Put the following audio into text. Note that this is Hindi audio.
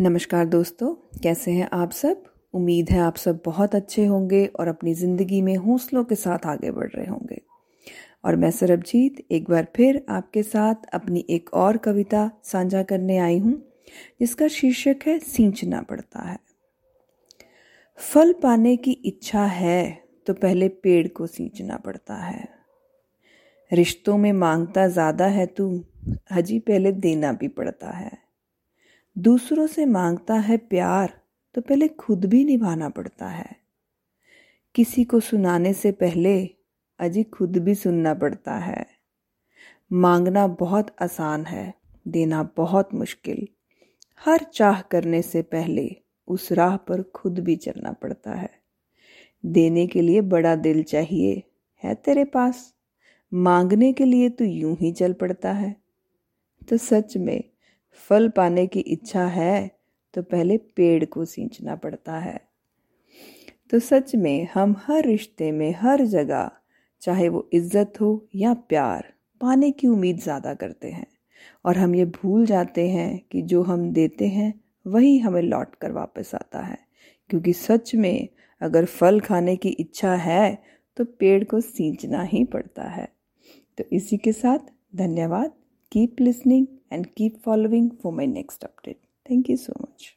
नमस्कार दोस्तों, कैसे हैं आप सब? उम्मीद है आप सब बहुत अच्छे होंगे और अपनी ज़िंदगी में हौसलों के साथ आगे बढ़ रहे होंगे। और मैं सरबजीत एक बार फिर आपके साथ अपनी एक और कविता साझा करने आई हूँ, जिसका शीर्षक है, सींचना पड़ता है। फल पाने की इच्छा है तो पहले पेड़ को सींचना पड़ता है। रिश्तों में माँगता ज़्यादा है तू, हजी पहले देना भी पड़ता है। दूसरों से माँगता है प्यार तो पहले खुद भी निभाना पड़ता है। किसी को सुनाने से पहले अजी खुद भी सुनना पड़ता है। मांगना बहुत आसान है, देना बहुत मुश्किल। हर चाह करने से पहले उस राह पर खुद भी चलना पड़ता है। देने के लिए बड़ा दिल चाहिए, है तेरे पास? मांगने के लिए तो यूँ ही चल पड़ता है। तो सच में फल पाने की इच्छा है तो पहले पेड़ को सींचना पड़ता है। तो सच में हम हर रिश्ते में, हर जगह, चाहे वो इज़्ज़त हो या प्यार, पाने की उम्मीद ज़्यादा करते हैं। और हम ये भूल जाते हैं कि जो हम देते हैं, वही हमें लौट कर वापस आता है। क्योंकि सच में अगर फल खाने की इच्छा है तो पेड़ को सींचना ही पड़ता है। तो इसी के साथ धन्यवाद। Keep listening and keep following for my next update. Thank you so much.